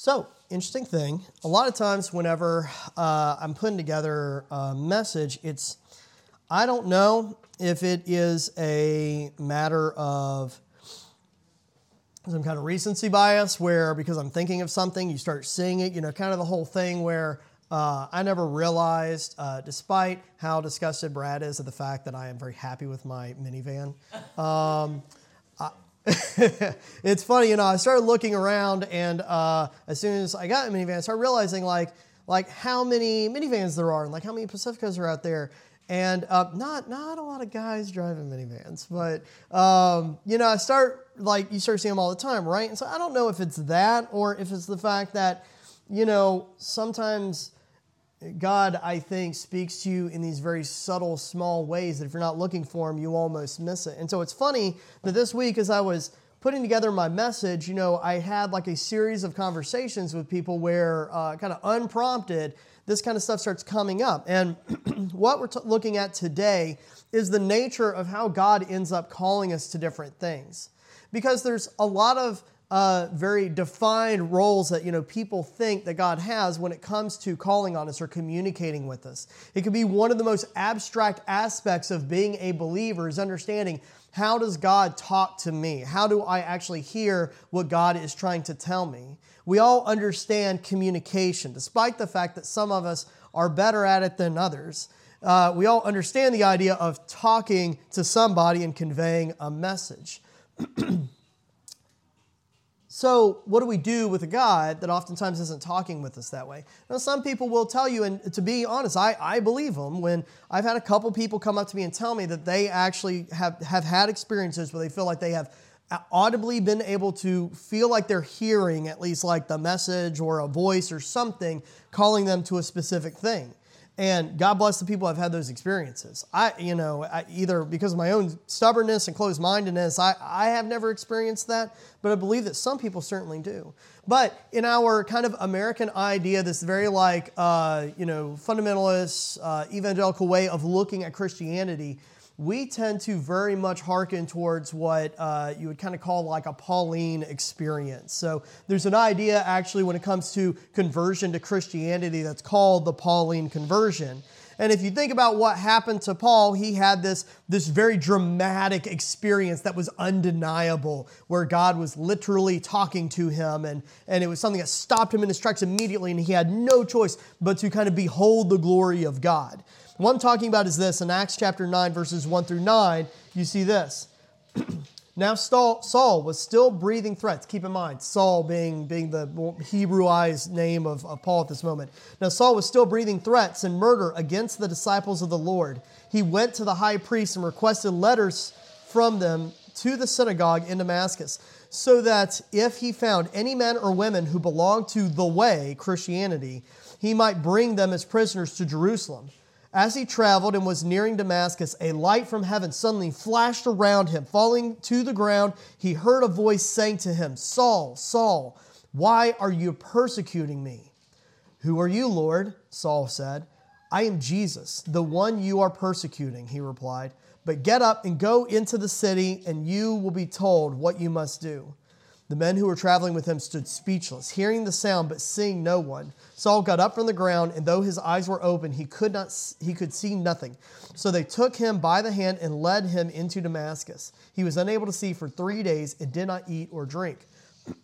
So, interesting thing. A lot of times, whenever uh, I'm putting together a message, it's I don't know if it is a matter of some kind of recency bias, where because I'm thinking of something, you start seeing it. You know, kind of the whole thing where uh, I never realized, uh, despite how disgusted Brad is at the fact that I am very happy with my minivan. Um, it's funny, you know, I started looking around, and uh, as soon as I got a minivan, I started realizing like like how many minivans there are, and like how many Pacificas are out there. And uh, not not a lot of guys driving minivans, but um, you know, I start like you start seeing them all the time, right? And so I don't know if it's that or if it's the fact that you know sometimes God, I think, speaks to you in these very subtle, small ways that if you're not looking for Him, you almost miss it. And so it's funny that this week, as I was putting together my message, you know, I had like a series of conversations with people where, uh, kind of unprompted, this kind of stuff starts coming up. And what we're t- looking at today is the nature of how God ends up calling us to different things. Because there's a lot of uh, very defined roles that you know people think that God has when it comes to calling on us or communicating with us. It can be one of the most abstract aspects of being a believer is understanding how does God talk to me? How do I actually hear what God is trying to tell me? We all understand communication, despite the fact that some of us are better at it than others. Uh, we all understand the idea of talking to somebody and conveying a message. So, what do we do with a God that oftentimes isn't talking with us that way? Now, some people will tell you, and to be honest, I, I believe them when I've had a couple people come up to me and tell me that they actually have, have had experiences where they feel like they have audibly been able to feel like they're hearing at least like the message or a voice or something calling them to a specific thing. And God bless the people I've had those experiences. I, you know, I, either because of my own stubbornness and closed mindedness, I, I have never experienced that, but I believe that some people certainly do. But in our kind of American idea, this very like, uh, you know, fundamentalist, uh, evangelical way of looking at Christianity, we tend to very much hearken towards what uh, you would kind of call like a Pauline experience. So there's an idea actually when it comes to conversion to Christianity that's called the Pauline conversion. And if you think about what happened to Paul, he had this, this very dramatic experience that was undeniable, where God was literally talking to him, and, and it was something that stopped him in his tracks immediately, and he had no choice but to kind of behold the glory of God. What I'm talking about is this in Acts chapter 9, verses 1 through 9, you see this. now Saul was still breathing threats. Keep in mind, Saul being, being the Hebrewized name of, of Paul at this moment. Now Saul was still breathing threats and murder against the disciples of the Lord. He went to the high priest and requested letters from them to the synagogue in Damascus, so that if he found any men or women who belonged to the way, Christianity, he might bring them as prisoners to Jerusalem. As he traveled and was nearing Damascus, a light from heaven suddenly flashed around him. Falling to the ground, he heard a voice saying to him, Saul, Saul, why are you persecuting me? Who are you, Lord? Saul said. I am Jesus, the one you are persecuting, he replied. But get up and go into the city, and you will be told what you must do. The men who were traveling with him stood speechless, hearing the sound but seeing no one. Saul got up from the ground, and though his eyes were open, he could not he could see nothing. So they took him by the hand and led him into Damascus. He was unable to see for 3 days and did not eat or drink.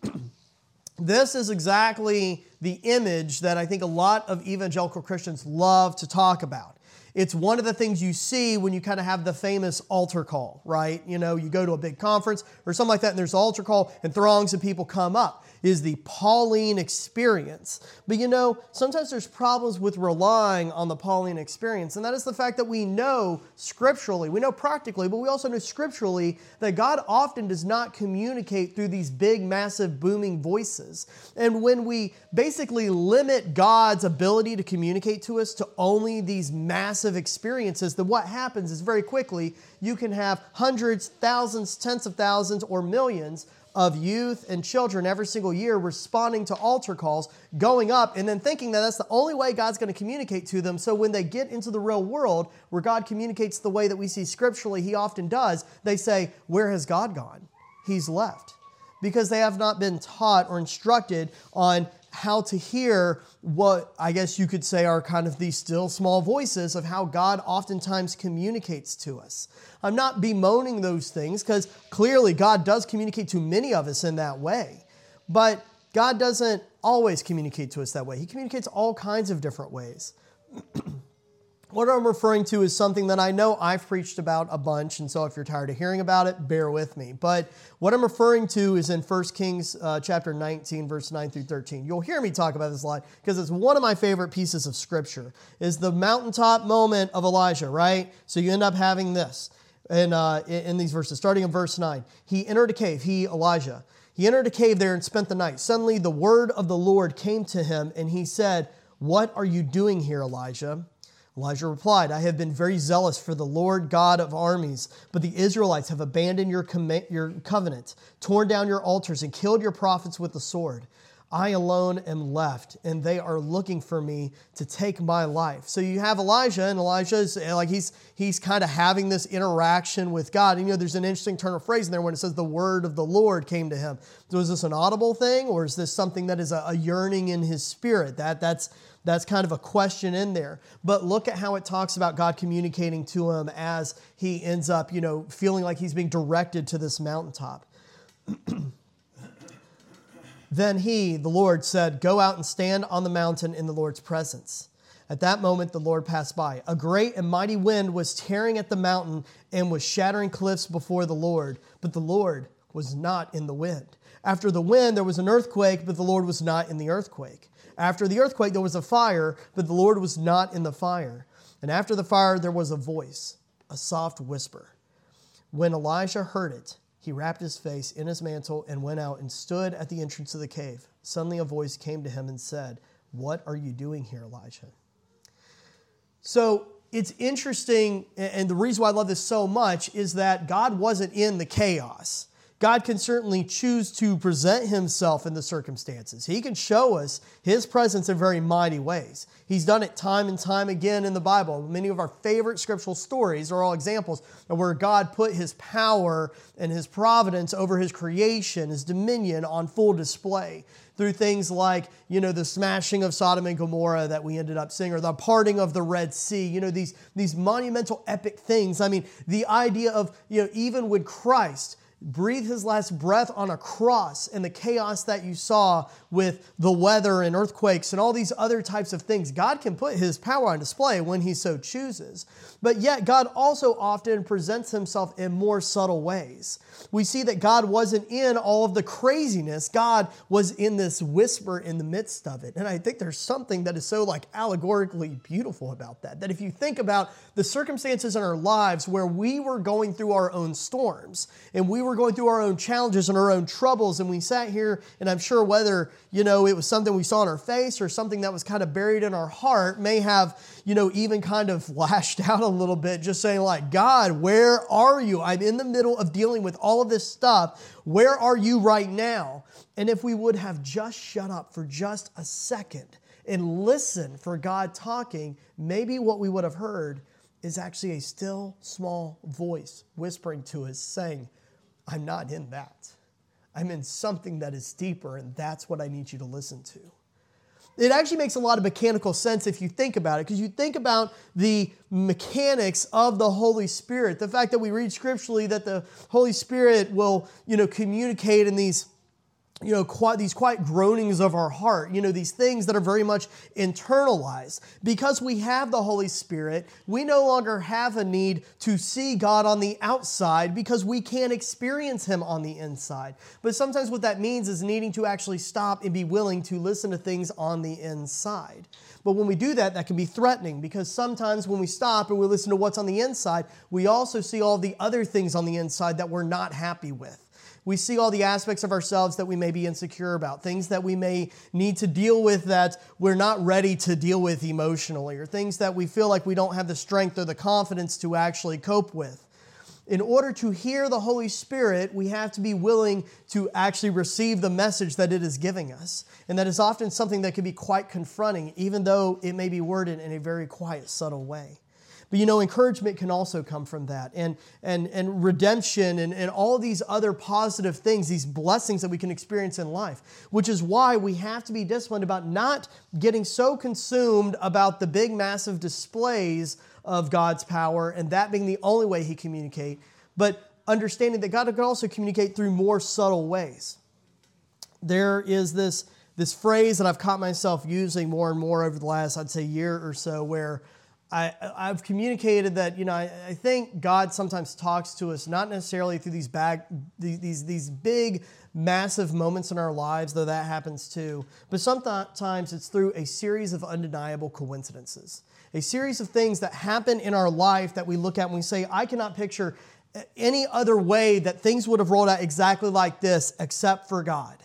this is exactly the image that I think a lot of evangelical Christians love to talk about. It's one of the things you see when you kind of have the famous altar call, right? You know, you go to a big conference or something like that, and there's an altar call, and throngs of people come up is the Pauline experience. But you know, sometimes there's problems with relying on the Pauline experience, and that is the fact that we know scripturally, we know practically, but we also know scripturally that God often does not communicate through these big, massive, booming voices. And when we basically limit God's ability to communicate to us to only these massive experiences, then what happens is very quickly you can have hundreds, thousands, tens of thousands, or millions of youth and children every single year responding to altar calls, going up, and then thinking that that's the only way God's going to communicate to them. So when they get into the real world where God communicates the way that we see scripturally, He often does, they say, Where has God gone? He's left. Because they have not been taught or instructed on how to hear what I guess you could say are kind of these still small voices of how God oftentimes communicates to us. I'm not bemoaning those things because clearly God does communicate to many of us in that way. But God doesn't always communicate to us that way. He communicates all kinds of different ways. What I'm referring to is something that I know I've preached about a bunch, and so if you're tired of hearing about it, bear with me. But what I'm referring to is in 1 Kings uh, chapter 19, verse 9 through 13. You'll hear me talk about this a lot because it's one of my favorite pieces of scripture. Is the mountaintop moment of Elijah, right? So you end up having this in, uh, in these verses, starting in verse 9. He entered a cave, he, Elijah. He entered a cave there and spent the night. Suddenly the word of the Lord came to him, and he said, What are you doing here, Elijah? Elijah replied, I have been very zealous for the Lord God of armies, but the Israelites have abandoned your, com- your covenant, torn down your altars, and killed your prophets with the sword. I alone am left, and they are looking for me to take my life. So you have Elijah, and Elijah is eh, like he's he's kind of having this interaction with God. And you know, there's an interesting turn of phrase in there when it says the word of the Lord came to him. So is this an audible thing, or is this something that is a, a yearning in his spirit? That that's that's kind of a question in there. But look at how it talks about God communicating to him as he ends up, you know, feeling like he's being directed to this mountaintop. then he, the Lord, said, Go out and stand on the mountain in the Lord's presence. At that moment, the Lord passed by. A great and mighty wind was tearing at the mountain and was shattering cliffs before the Lord, but the Lord was not in the wind. After the wind, there was an earthquake, but the Lord was not in the earthquake. After the earthquake, there was a fire, but the Lord was not in the fire. And after the fire, there was a voice, a soft whisper. When Elijah heard it, he wrapped his face in his mantle and went out and stood at the entrance of the cave. Suddenly, a voice came to him and said, What are you doing here, Elijah? So it's interesting, and the reason why I love this so much is that God wasn't in the chaos. God can certainly choose to present himself in the circumstances. He can show us his presence in very mighty ways. He's done it time and time again in the Bible. Many of our favorite scriptural stories are all examples of where God put his power and his providence over his creation, his dominion on full display through things like, you know, the smashing of Sodom and Gomorrah that we ended up seeing, or the parting of the Red Sea, you know, these, these monumental epic things. I mean, the idea of, you know, even with Christ, breathe his last breath on a cross and the chaos that you saw with the weather and earthquakes and all these other types of things. God can put his power on display when he so chooses. But yet, God also often presents himself in more subtle ways. We see that God wasn't in all of the craziness, God was in this whisper in the midst of it. And I think there's something that is so like allegorically beautiful about that. That if you think about the circumstances in our lives where we were going through our own storms and we were going through our own challenges and our own troubles, and we sat here, and I'm sure whether, you know, it was something we saw in our face or something that was kind of buried in our heart, may have, you know, even kind of lashed out a little bit, just saying, like, God, where are you? I'm in the middle of dealing with all of this stuff. Where are you right now? And if we would have just shut up for just a second and listen for God talking, maybe what we would have heard is actually a still small voice whispering to us, saying, I'm not in that. I'm in something that is deeper, and that's what I need you to listen to. It actually makes a lot of mechanical sense if you think about it, because you think about the mechanics of the Holy Spirit. The fact that we read scripturally that the Holy Spirit will, you know, communicate in these you know, quite, these quiet groanings of our heart, you know, these things that are very much internalized. Because we have the Holy Spirit, we no longer have a need to see God on the outside because we can't experience Him on the inside. But sometimes what that means is needing to actually stop and be willing to listen to things on the inside. But when we do that, that can be threatening because sometimes when we stop and we listen to what's on the inside, we also see all the other things on the inside that we're not happy with we see all the aspects of ourselves that we may be insecure about, things that we may need to deal with that we're not ready to deal with emotionally, or things that we feel like we don't have the strength or the confidence to actually cope with. In order to hear the Holy Spirit, we have to be willing to actually receive the message that it is giving us. And that is often something that can be quite confronting, even though it may be worded in a very quiet, subtle way. But you know, encouragement can also come from that, and and and redemption, and, and all these other positive things, these blessings that we can experience in life. Which is why we have to be disciplined about not getting so consumed about the big, massive displays of God's power, and that being the only way He communicate, but understanding that God can also communicate through more subtle ways. There is this this phrase that I've caught myself using more and more over the last, I'd say, year or so, where I, have communicated that, you know, I, I, think God sometimes talks to us not necessarily through these, bag, these, these big, massive moments in our lives, though that happens too, but sometimes it's through a series of undeniable coincidences. A series of things that happen in our life that we look at and we say, I cannot picture any other way that things would have rolled out exactly like this except for God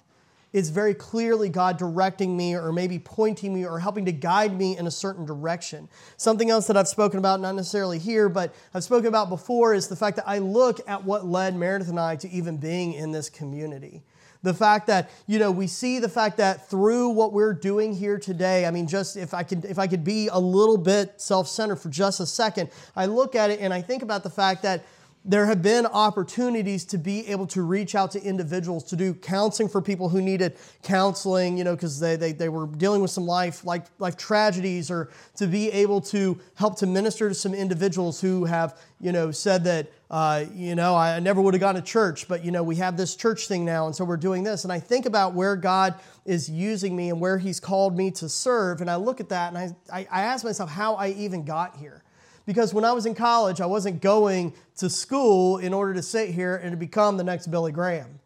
it's very clearly God directing me or maybe pointing me or helping to guide me in a certain direction. Something else that I've spoken about, not necessarily here, but I've spoken about before, is the fact that I look at what led Meredith and I to even being in this community. The fact that, you know, we see the fact that through what we're doing here today, I mean, just if I could if I could be a little bit self-centered for just a second, I look at it and I think about the fact that there have been opportunities to be able to reach out to individuals to do counseling for people who needed counseling, you know, because they, they, they were dealing with some life, like life tragedies, or to be able to help to minister to some individuals who have, you know, said that, uh, you know, I never would have gone to church, but, you know, we have this church thing now, and so we're doing this. And I think about where God is using me and where He's called me to serve, and I look at that and I, I, I ask myself how I even got here because when I was in college, I wasn't going to school in order to sit here and to become the next Billy Graham.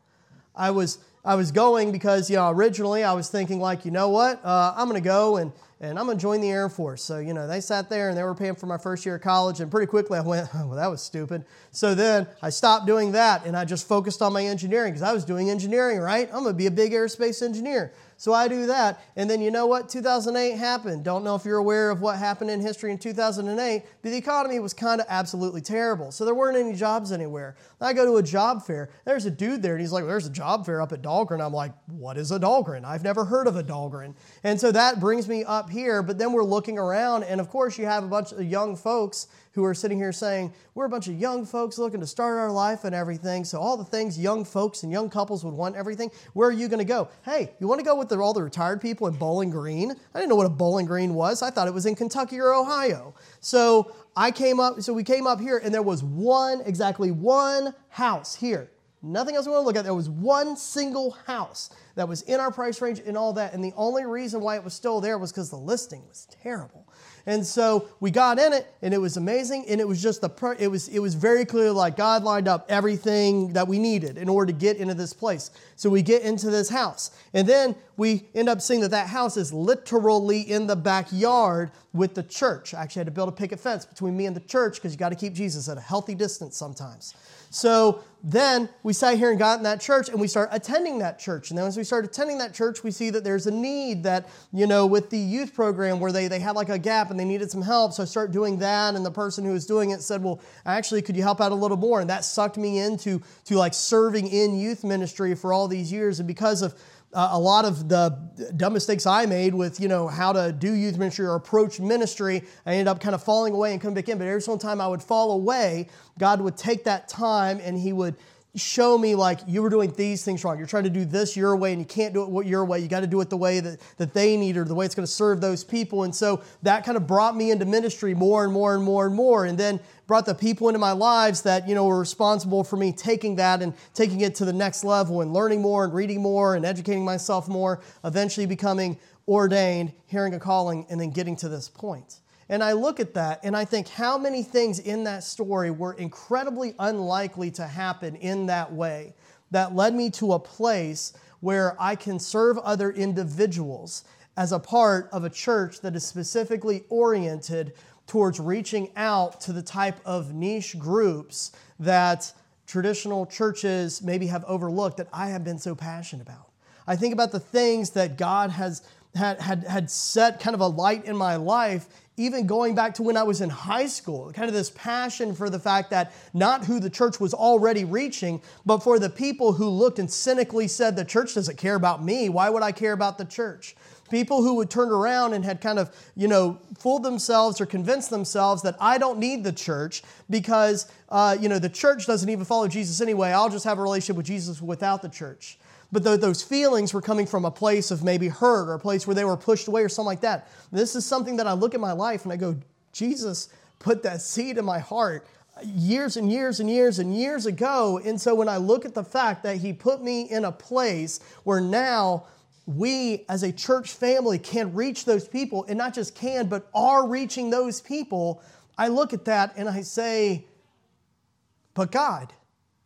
I was, I was going because, you know, originally I was thinking, like, you know what, uh, I'm going to go and, and I'm going to join the Air Force. So, you know, they sat there and they were paying for my first year of college, and pretty quickly I went, oh, well, that was stupid. So then I stopped doing that and I just focused on my engineering because I was doing engineering, right? I'm going to be a big aerospace engineer. So I do that. And then you know what? 2008 happened. Don't know if you're aware of what happened in history in 2008, but the economy was kind of absolutely terrible. So there weren't any jobs anywhere. I go to a job fair. There's a dude there, and he's like, There's a job fair up at Dahlgren. I'm like, What is a Dahlgren? I've never heard of a Dahlgren. And so that brings me up here. But then we're looking around, and of course, you have a bunch of young folks who are sitting here saying, We're a bunch of young folks looking to start our life and everything. So, all the things young folks and young couples would want, everything, where are you going to go? Hey, you want to go with the, all the retired people in Bowling Green? I didn't know what a Bowling Green was. I thought it was in Kentucky or Ohio. So, I came up, so we came up here, and there was one, exactly one house here. Nothing else we want to look at. There was one single house that was in our price range and all that. And the only reason why it was still there was because the listing was terrible. And so we got in it, and it was amazing. And it was just the it was it was very clear like God lined up everything that we needed in order to get into this place. So we get into this house, and then we end up seeing that that house is literally in the backyard with the church. I actually had to build a picket fence between me and the church because you got to keep Jesus at a healthy distance sometimes. So then we sat here and got in that church and we start attending that church. And then as we start attending that church, we see that there's a need that, you know, with the youth program where they, they had like a gap and they needed some help. So I start doing that. And the person who was doing it said, well, actually, could you help out a little more? And that sucked me into to like serving in youth ministry for all these years. And because of uh, a lot of the dumb mistakes I made with, you know, how to do youth ministry or approach ministry, I ended up kind of falling away and coming back in. But every single time I would fall away, God would take that time and He would show me like you were doing these things wrong. You're trying to do this your way and you can't do it your way. You got to do it the way that, that they need or the way it's going to serve those people. And so that kind of brought me into ministry more and more and more and more. And then brought the people into my lives that, you know, were responsible for me taking that and taking it to the next level and learning more and reading more and educating myself more, eventually becoming ordained, hearing a calling, and then getting to this point. And I look at that and I think how many things in that story were incredibly unlikely to happen in that way that led me to a place where I can serve other individuals as a part of a church that is specifically oriented towards reaching out to the type of niche groups that traditional churches maybe have overlooked that I have been so passionate about. I think about the things that God has had, had, had set kind of a light in my life, even going back to when I was in high school, kind of this passion for the fact that not who the church was already reaching, but for the people who looked and cynically said, The church doesn't care about me. Why would I care about the church? People who would turn around and had kind of, you know, fooled themselves or convinced themselves that I don't need the church because, uh, you know, the church doesn't even follow Jesus anyway. I'll just have a relationship with Jesus without the church but those feelings were coming from a place of maybe hurt or a place where they were pushed away or something like that. This is something that I look at my life and I go, Jesus put that seed in my heart years and years and years and years ago. And so when I look at the fact that He put me in a place where now we as a church family can reach those people, and not just can, but are reaching those people, I look at that and I say, but God,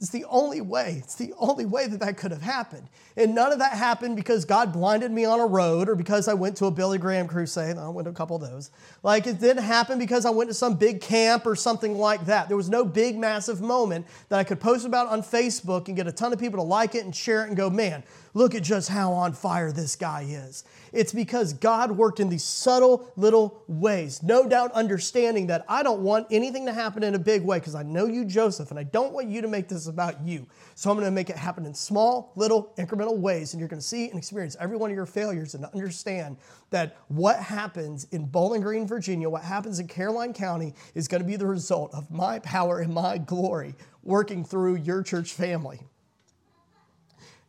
it's the only way. It's the only way that that could have happened. And none of that happened because God blinded me on a road or because I went to a Billy Graham crusade. I went to a couple of those. Like it didn't happen because I went to some big camp or something like that. There was no big, massive moment that I could post about on Facebook and get a ton of people to like it and share it and go, man, look at just how on fire this guy is. It's because God worked in these subtle little ways. No doubt understanding that I don't want anything to happen in a big way because I know you, Joseph, and I don't want you to make this about you. So I'm going to make it happen in small, little, incremental ways. And you're going to see and experience every one of your failures and understand that what happens in Bowling Green, Virginia, what happens in Caroline County is going to be the result of my power and my glory working through your church family.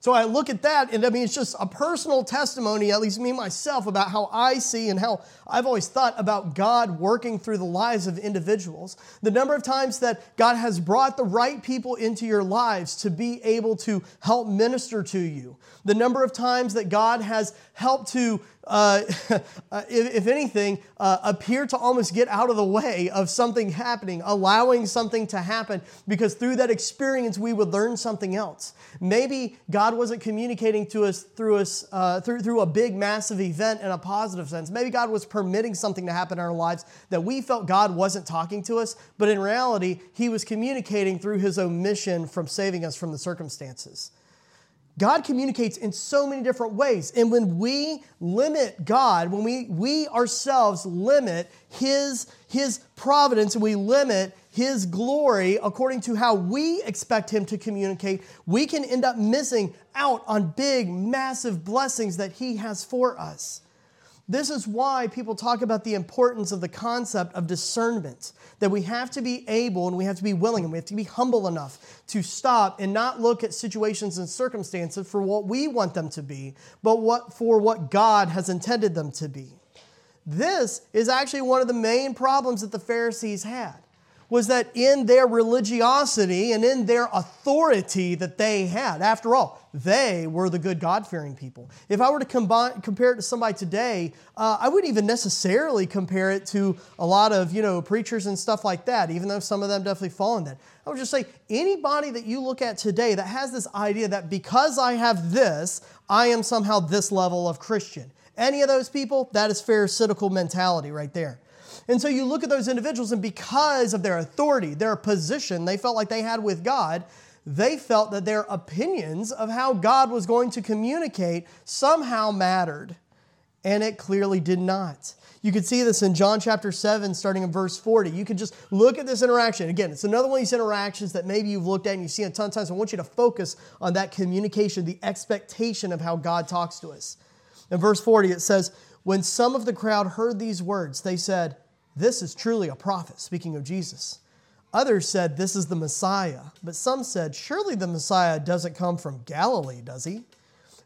So I look at that, and I mean, it's just a personal testimony, at least me myself, about how I see and how I've always thought about God working through the lives of individuals. The number of times that God has brought the right people into your lives to be able to help minister to you. The number of times that God has helped to uh, uh, if, if, anything, uh, appear to almost get out of the way of something happening, allowing something to happen, because through that experience we would learn something else. Maybe God wasn't communicating to us through us uh, through through a big, massive event in a positive sense. Maybe God was permitting something to happen in our lives that we felt God wasn't talking to us, but in reality, He was communicating through His omission from saving us from the circumstances. God communicates in so many different ways. And when we limit God, when we, we ourselves limit his, his providence and we limit His glory according to how we expect Him to communicate, we can end up missing out on big, massive blessings that He has for us. This is why people talk about the importance of the concept of discernment, that we have to be able and we have to be willing and we have to be humble enough to stop and not look at situations and circumstances for what we want them to be, but what for what God has intended them to be. This is actually one of the main problems that the Pharisees had was that in their religiosity and in their authority that they had, after all, they were the good God fearing people. If I were to combine, compare it to somebody today, uh, I wouldn't even necessarily compare it to a lot of you know preachers and stuff like that, even though some of them definitely fall in that. I would just say anybody that you look at today that has this idea that because I have this, I am somehow this level of Christian. Any of those people, that is pharisaical mentality right there. And so you look at those individuals, and because of their authority, their position they felt like they had with God, they felt that their opinions of how God was going to communicate somehow mattered. And it clearly did not. You can see this in John chapter 7, starting in verse 40. You can just look at this interaction. Again, it's another one of these interactions that maybe you've looked at and you've seen a ton of times. I want you to focus on that communication, the expectation of how God talks to us. In verse 40, it says, When some of the crowd heard these words, they said, this is truly a prophet, speaking of Jesus. Others said, This is the Messiah. But some said, Surely the Messiah doesn't come from Galilee, does he?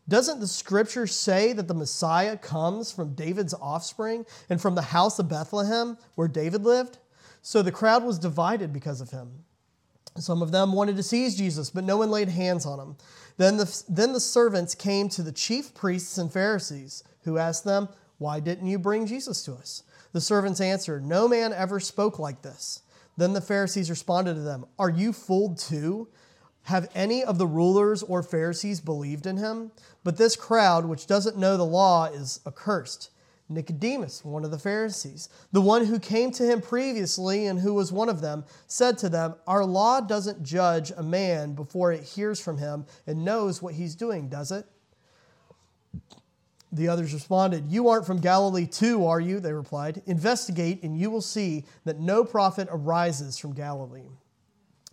Doesn't the scripture say that the Messiah comes from David's offspring and from the house of Bethlehem where David lived? So the crowd was divided because of him. Some of them wanted to seize Jesus, but no one laid hands on him. Then the, then the servants came to the chief priests and Pharisees, who asked them, Why didn't you bring Jesus to us? The servants answered, No man ever spoke like this. Then the Pharisees responded to them, Are you fooled too? Have any of the rulers or Pharisees believed in him? But this crowd, which doesn't know the law, is accursed. Nicodemus, one of the Pharisees, the one who came to him previously and who was one of them, said to them, Our law doesn't judge a man before it hears from him and knows what he's doing, does it? The others responded, You aren't from Galilee too, are you? They replied. Investigate, and you will see that no prophet arises from Galilee.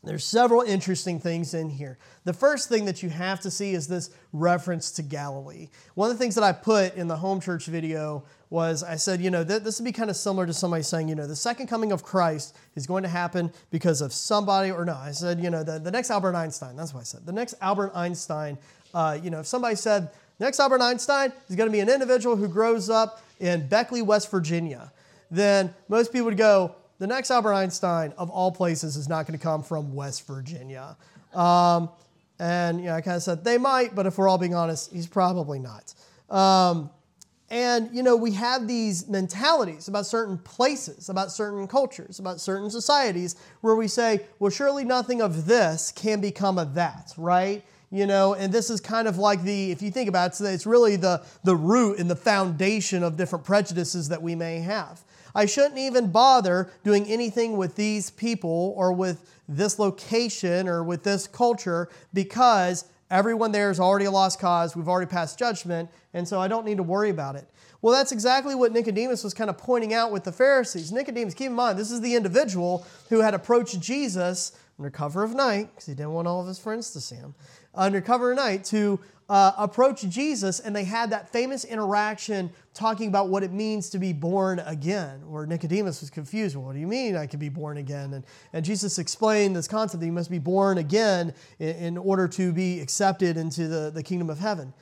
There's several interesting things in here. The first thing that you have to see is this reference to Galilee. One of the things that I put in the home church video was I said, you know, th- this would be kind of similar to somebody saying, you know, the second coming of Christ is going to happen because of somebody, or no, I said, you know, the, the next Albert Einstein, that's what I said. The next Albert Einstein, uh, you know, if somebody said, next Albert Einstein is going to be an individual who grows up in Beckley, West Virginia, then most people would go, the next Albert Einstein, of all places, is not going to come from West Virginia. Um, and you know, I kind of said they might, but if we're all being honest, he's probably not. Um, and you know, we have these mentalities about certain places, about certain cultures, about certain societies, where we say, well, surely nothing of this can become of that, right? You know, and this is kind of like the, if you think about it, it's really the, the root and the foundation of different prejudices that we may have. I shouldn't even bother doing anything with these people or with this location or with this culture because everyone there is already a lost cause. We've already passed judgment, and so I don't need to worry about it. Well, that's exactly what Nicodemus was kind of pointing out with the Pharisees. Nicodemus, keep in mind, this is the individual who had approached Jesus under cover of night, because he didn't want all of his friends to see him, under cover of night to uh, approach Jesus and they had that famous interaction talking about what it means to be born again. Where Nicodemus was confused. Well, what do you mean I can be born again? And, and Jesus explained this concept that you must be born again in, in order to be accepted into the, the kingdom of heaven.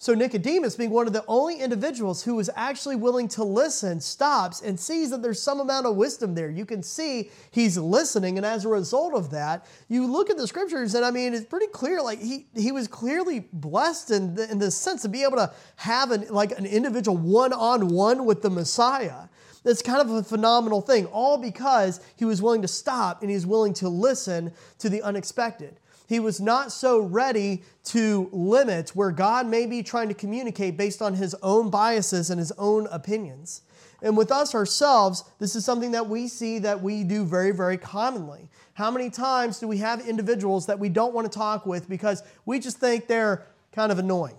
So Nicodemus, being one of the only individuals who was actually willing to listen, stops and sees that there's some amount of wisdom there. You can see he's listening, and as a result of that, you look at the scriptures, and I mean, it's pretty clear. Like he he was clearly blessed in the, in the sense to be able to have an like an individual one on one with the Messiah. That's kind of a phenomenal thing, all because he was willing to stop and he's willing to listen to the unexpected he was not so ready to limit where God may be trying to communicate based on his own biases and his own opinions. And with us ourselves, this is something that we see that we do very, very commonly. How many times do we have individuals that we don't want to talk with because we just think they're kind of annoying?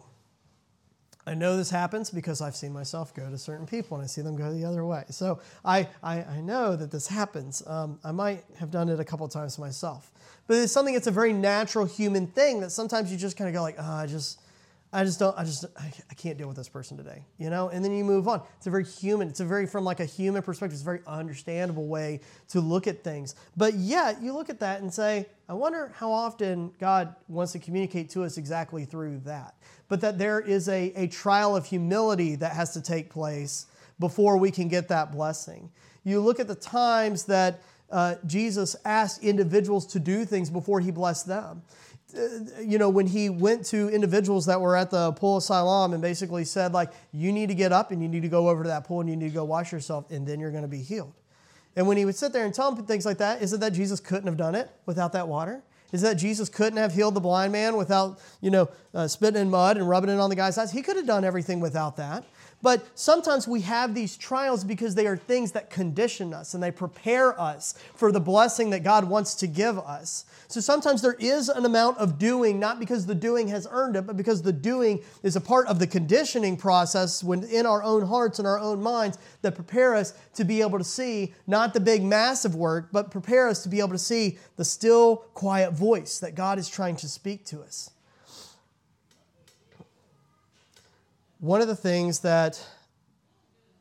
I know this happens because I've seen myself go to certain people and I see them go the other way. So I, I, I know that this happens. Um, I might have done it a couple times myself. But it's something that's a very natural human thing that sometimes you just kind of go like, oh, I just, I just don't, I just, I, I can't deal with this person today, you know? And then you move on. It's a very human, it's a very, from like a human perspective, it's a very understandable way to look at things. But yet, you look at that and say, I wonder how often God wants to communicate to us exactly through that. But that there is a, a trial of humility that has to take place before we can get that blessing. You look at the times that uh, Jesus asked individuals to do things before he blessed them. Uh, you know, when he went to individuals that were at the pool of Siloam and basically said, like, you need to get up and you need to go over to that pool and you need to go wash yourself and then you're going to be healed. And when he would sit there and tell them things like that, is it that Jesus couldn't have done it without that water? Is that Jesus couldn't have healed the blind man without, you know, uh, spitting in mud and rubbing it on the guy's eyes? He could have done everything without that. But sometimes we have these trials because they are things that condition us and they prepare us for the blessing that God wants to give us. So sometimes there is an amount of doing, not because the doing has earned it, but because the doing is a part of the conditioning process within our own hearts and our own minds that prepare us to be able to see not the big, massive work, but prepare us to be able to see the still, quiet voice that God is trying to speak to us. One of the things that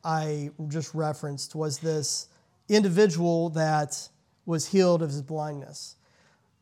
I just referenced was this individual that was healed of his blindness.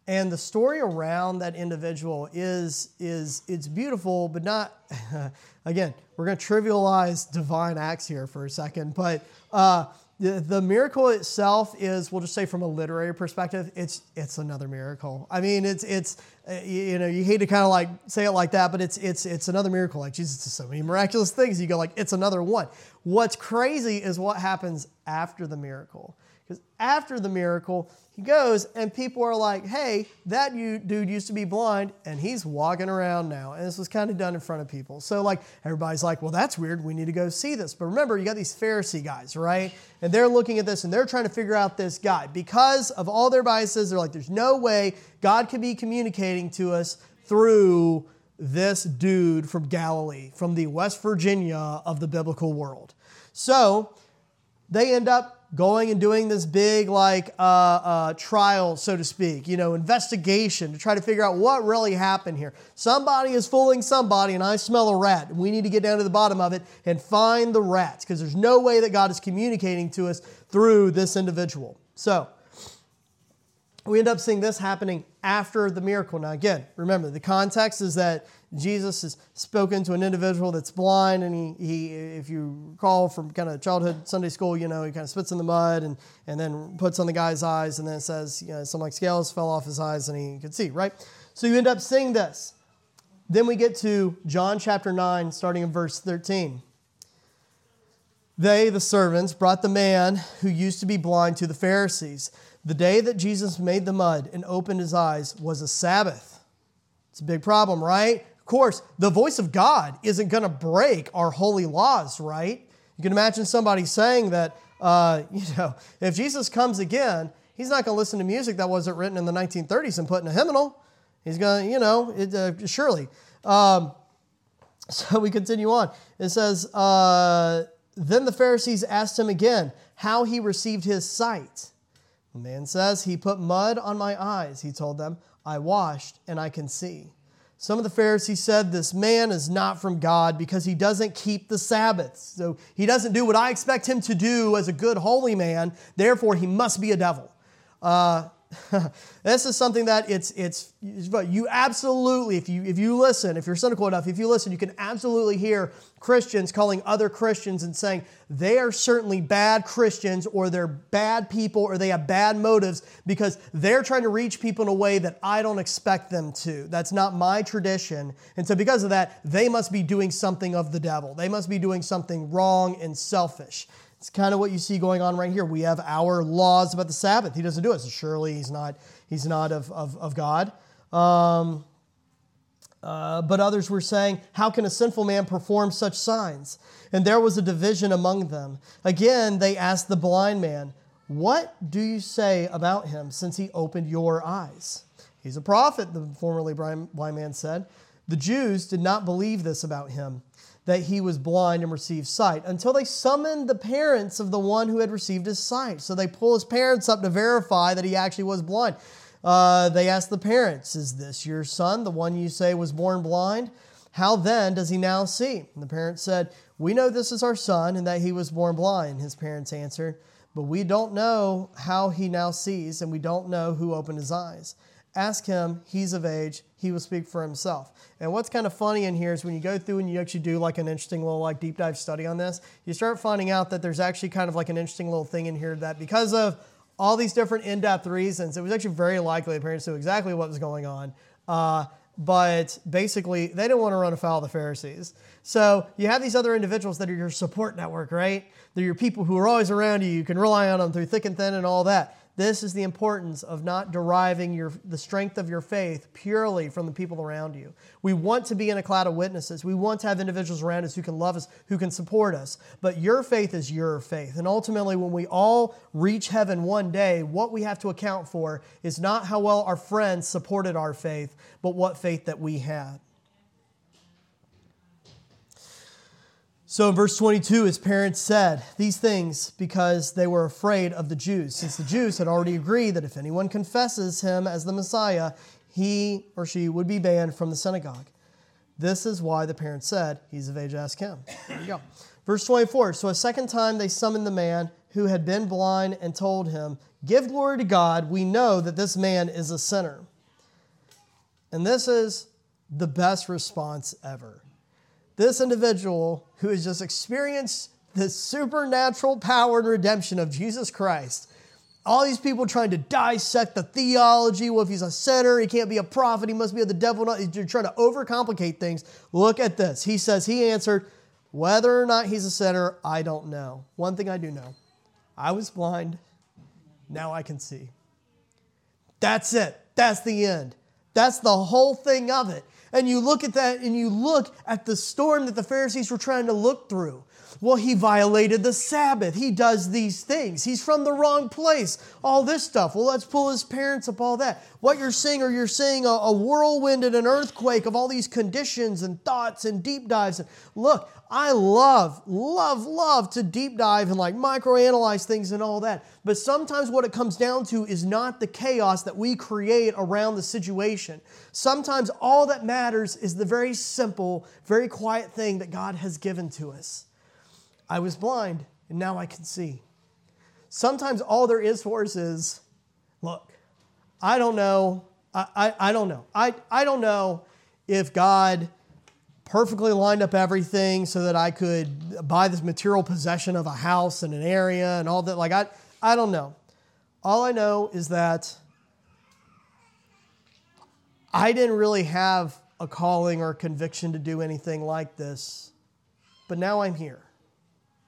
And the story around that individual is, is it's beautiful, but not, again, we're going to trivialize divine acts here for a second, but uh, the, the miracle itself is, we'll just say from a literary perspective, it's it's another miracle. I mean, it's it's uh, you know you hate to kind of like say it like that, but it's it's it's another miracle. Like Jesus does so many miraculous things. You go like it's another one. What's crazy is what happens after the miracle, because after the miracle, he goes, and people are like, hey, that dude used to be blind, and he's walking around now. And this was kind of done in front of people. So, like, everybody's like, well, that's weird. We need to go see this. But remember, you got these Pharisee guys, right? And they're looking at this and they're trying to figure out this guy. Because of all their biases, they're like, there's no way God could be communicating to us through this dude from Galilee, from the West Virginia of the biblical world. So they end up going and doing this big like uh, uh, trial so to speak you know investigation to try to figure out what really happened here. Somebody is fooling somebody and i smell a rat. We need to get down to the bottom of it and find the rats because there's no way that god is communicating to us through this individual. So we end up seeing this happening after the miracle. Now, again, remember the context is that Jesus has spoken to an individual that's blind, and he, he if you recall from kind of childhood Sunday school, you know, he kind of spits in the mud and, and then puts on the guy's eyes, and then it says, you know, some like scales fell off his eyes and he could see, right? So you end up seeing this. Then we get to John chapter 9, starting in verse 13. They, the servants, brought the man who used to be blind to the Pharisees. The day that Jesus made the mud and opened his eyes was a Sabbath. It's a big problem, right? Course, the voice of God isn't going to break our holy laws, right? You can imagine somebody saying that, uh, you know, if Jesus comes again, he's not going to listen to music that wasn't written in the 1930s and put in a hymnal. He's going to, you know, it, uh, surely. Um, so we continue on. It says, uh, Then the Pharisees asked him again how he received his sight. The man says, He put mud on my eyes, he told them. I washed and I can see. Some of the Pharisees said, This man is not from God because he doesn't keep the Sabbath. So he doesn't do what I expect him to do as a good holy man. Therefore, he must be a devil. Uh, this is something that it's it's you absolutely if you if you listen if you're cynical enough if you listen you can absolutely hear Christians calling other Christians and saying they are certainly bad Christians or they're bad people or they have bad motives because they're trying to reach people in a way that I don't expect them to. That's not my tradition. And so because of that, they must be doing something of the devil. They must be doing something wrong and selfish. It's kind of what you see going on right here. We have our laws about the Sabbath. He doesn't do it. So surely he's not, he's not of, of, of God. Um, uh, but others were saying, How can a sinful man perform such signs? And there was a division among them. Again, they asked the blind man, What do you say about him since he opened your eyes? He's a prophet, the formerly blind man said. The Jews did not believe this about him that he was blind and received sight until they summoned the parents of the one who had received his sight. So they pull his parents up to verify that he actually was blind. Uh, they asked the parents, Is this your son, the one you say was born blind? How then does he now see? And the parents said, We know this is our son and that he was born blind. His parents answered, But we don't know how he now sees, and we don't know who opened his eyes. Ask him, he's of age, he will speak for himself. And what's kind of funny in here is when you go through and you actually do like an interesting little like deep dive study on this, you start finding out that there's actually kind of like an interesting little thing in here that because of all these different in-depth reasons, it was actually very likely the parents knew exactly what was going on. Uh, but basically, they didn't want to run afoul of the Pharisees. So you have these other individuals that are your support network, right? They're your people who are always around you. You can rely on them through thick and thin and all that. This is the importance of not deriving your, the strength of your faith purely from the people around you. We want to be in a cloud of witnesses. We want to have individuals around us who can love us, who can support us. But your faith is your faith. And ultimately, when we all reach heaven one day, what we have to account for is not how well our friends supported our faith, but what faith that we had. So in verse 22, his parents said these things because they were afraid of the Jews, since the Jews had already agreed that if anyone confesses him as the Messiah, he or she would be banned from the synagogue. This is why the parents said, He's of age, ask him. There you go. Verse 24 So a second time they summoned the man who had been blind and told him, Give glory to God. We know that this man is a sinner. And this is the best response ever this individual who has just experienced the supernatural power and redemption of Jesus Christ. All these people trying to dissect the theology. Well, if he's a sinner, he can't be a prophet, he must be of the devil. You're trying to overcomplicate things. Look at this. He says, He answered, Whether or not he's a sinner, I don't know. One thing I do know I was blind, now I can see. That's it. That's the end. That's the whole thing of it. And you look at that and you look at the storm that the Pharisees were trying to look through. Well, he violated the Sabbath. He does these things. He's from the wrong place. All this stuff. Well, let's pull his parents up, all that. What you're seeing, or you're seeing a, a whirlwind and an earthquake of all these conditions and thoughts and deep dives. And look, I love, love, love to deep dive and like microanalyze things and all that. But sometimes what it comes down to is not the chaos that we create around the situation. Sometimes all that matters is the very simple, very quiet thing that God has given to us. I was blind and now I can see. Sometimes all there is for us is look, I don't know. I, I, I don't know. I, I don't know if God perfectly lined up everything so that I could buy this material possession of a house and an area and all that. Like, I, I don't know. All I know is that I didn't really have a calling or conviction to do anything like this, but now I'm here.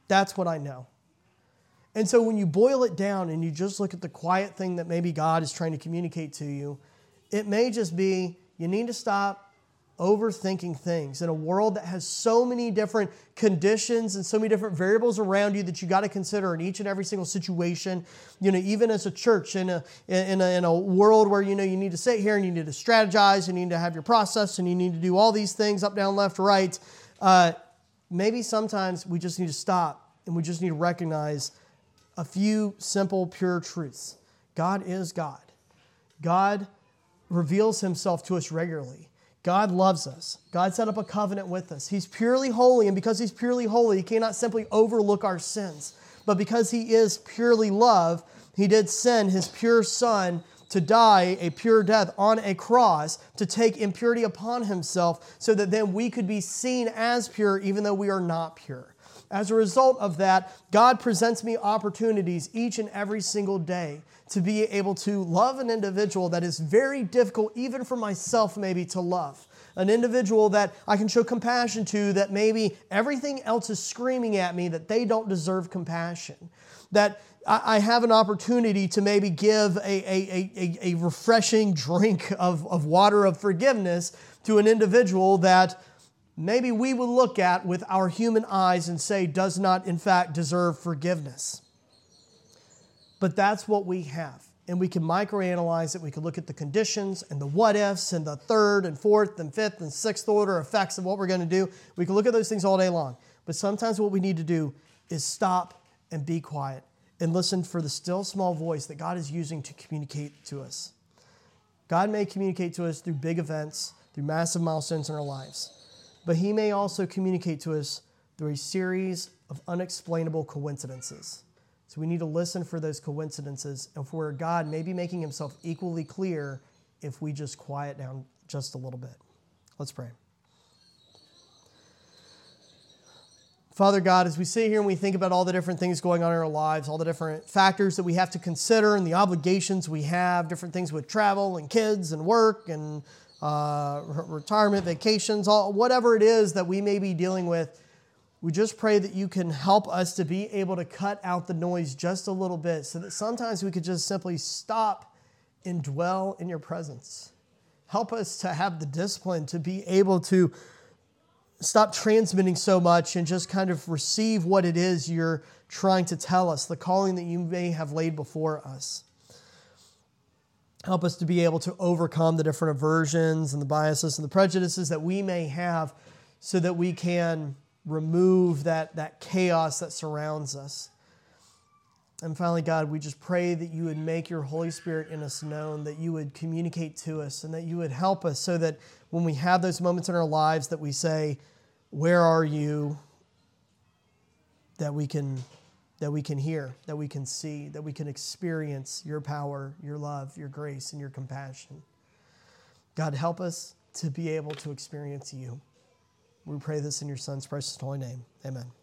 That's what I know. And so when you boil it down and you just look at the quiet thing that maybe God is trying to communicate to you, it may just be you need to stop overthinking things in a world that has so many different conditions and so many different variables around you that you got to consider in each and every single situation you know even as a church in a, in a in a world where you know you need to sit here and you need to strategize and you need to have your process and you need to do all these things up down left right uh, maybe sometimes we just need to stop and we just need to recognize a few simple pure truths god is god god reveals himself to us regularly God loves us. God set up a covenant with us. He's purely holy, and because He's purely holy, He cannot simply overlook our sins. But because He is purely love, He did send His pure Son to die a pure death on a cross to take impurity upon Himself so that then we could be seen as pure even though we are not pure. As a result of that, God presents me opportunities each and every single day to be able to love an individual that is very difficult, even for myself, maybe to love. An individual that I can show compassion to, that maybe everything else is screaming at me that they don't deserve compassion. That I have an opportunity to maybe give a, a, a, a refreshing drink of, of water of forgiveness to an individual that maybe we would look at with our human eyes and say does not, in fact, deserve forgiveness. But that's what we have. And we can microanalyze it. We can look at the conditions and the what ifs and the third and fourth and fifth and sixth order effects of what we're going to do. We can look at those things all day long. But sometimes what we need to do is stop and be quiet and listen for the still small voice that God is using to communicate to us. God may communicate to us through big events, through massive milestones in our lives, but He may also communicate to us through a series of unexplainable coincidences. So we need to listen for those coincidences and for where God may be making himself equally clear if we just quiet down just a little bit. Let's pray. Father God, as we sit here and we think about all the different things going on in our lives, all the different factors that we have to consider and the obligations we have, different things with travel and kids and work and uh, retirement, vacations, all, whatever it is that we may be dealing with, we just pray that you can help us to be able to cut out the noise just a little bit so that sometimes we could just simply stop and dwell in your presence. Help us to have the discipline to be able to stop transmitting so much and just kind of receive what it is you're trying to tell us, the calling that you may have laid before us. Help us to be able to overcome the different aversions and the biases and the prejudices that we may have so that we can remove that, that chaos that surrounds us. And finally, God, we just pray that you would make your Holy Spirit in us known, that you would communicate to us, and that you would help us so that when we have those moments in our lives that we say, Where are you? that we can that we can hear, that we can see, that we can experience your power, your love, your grace, and your compassion. God, help us to be able to experience you. We pray this in your Son's precious holy name. Amen.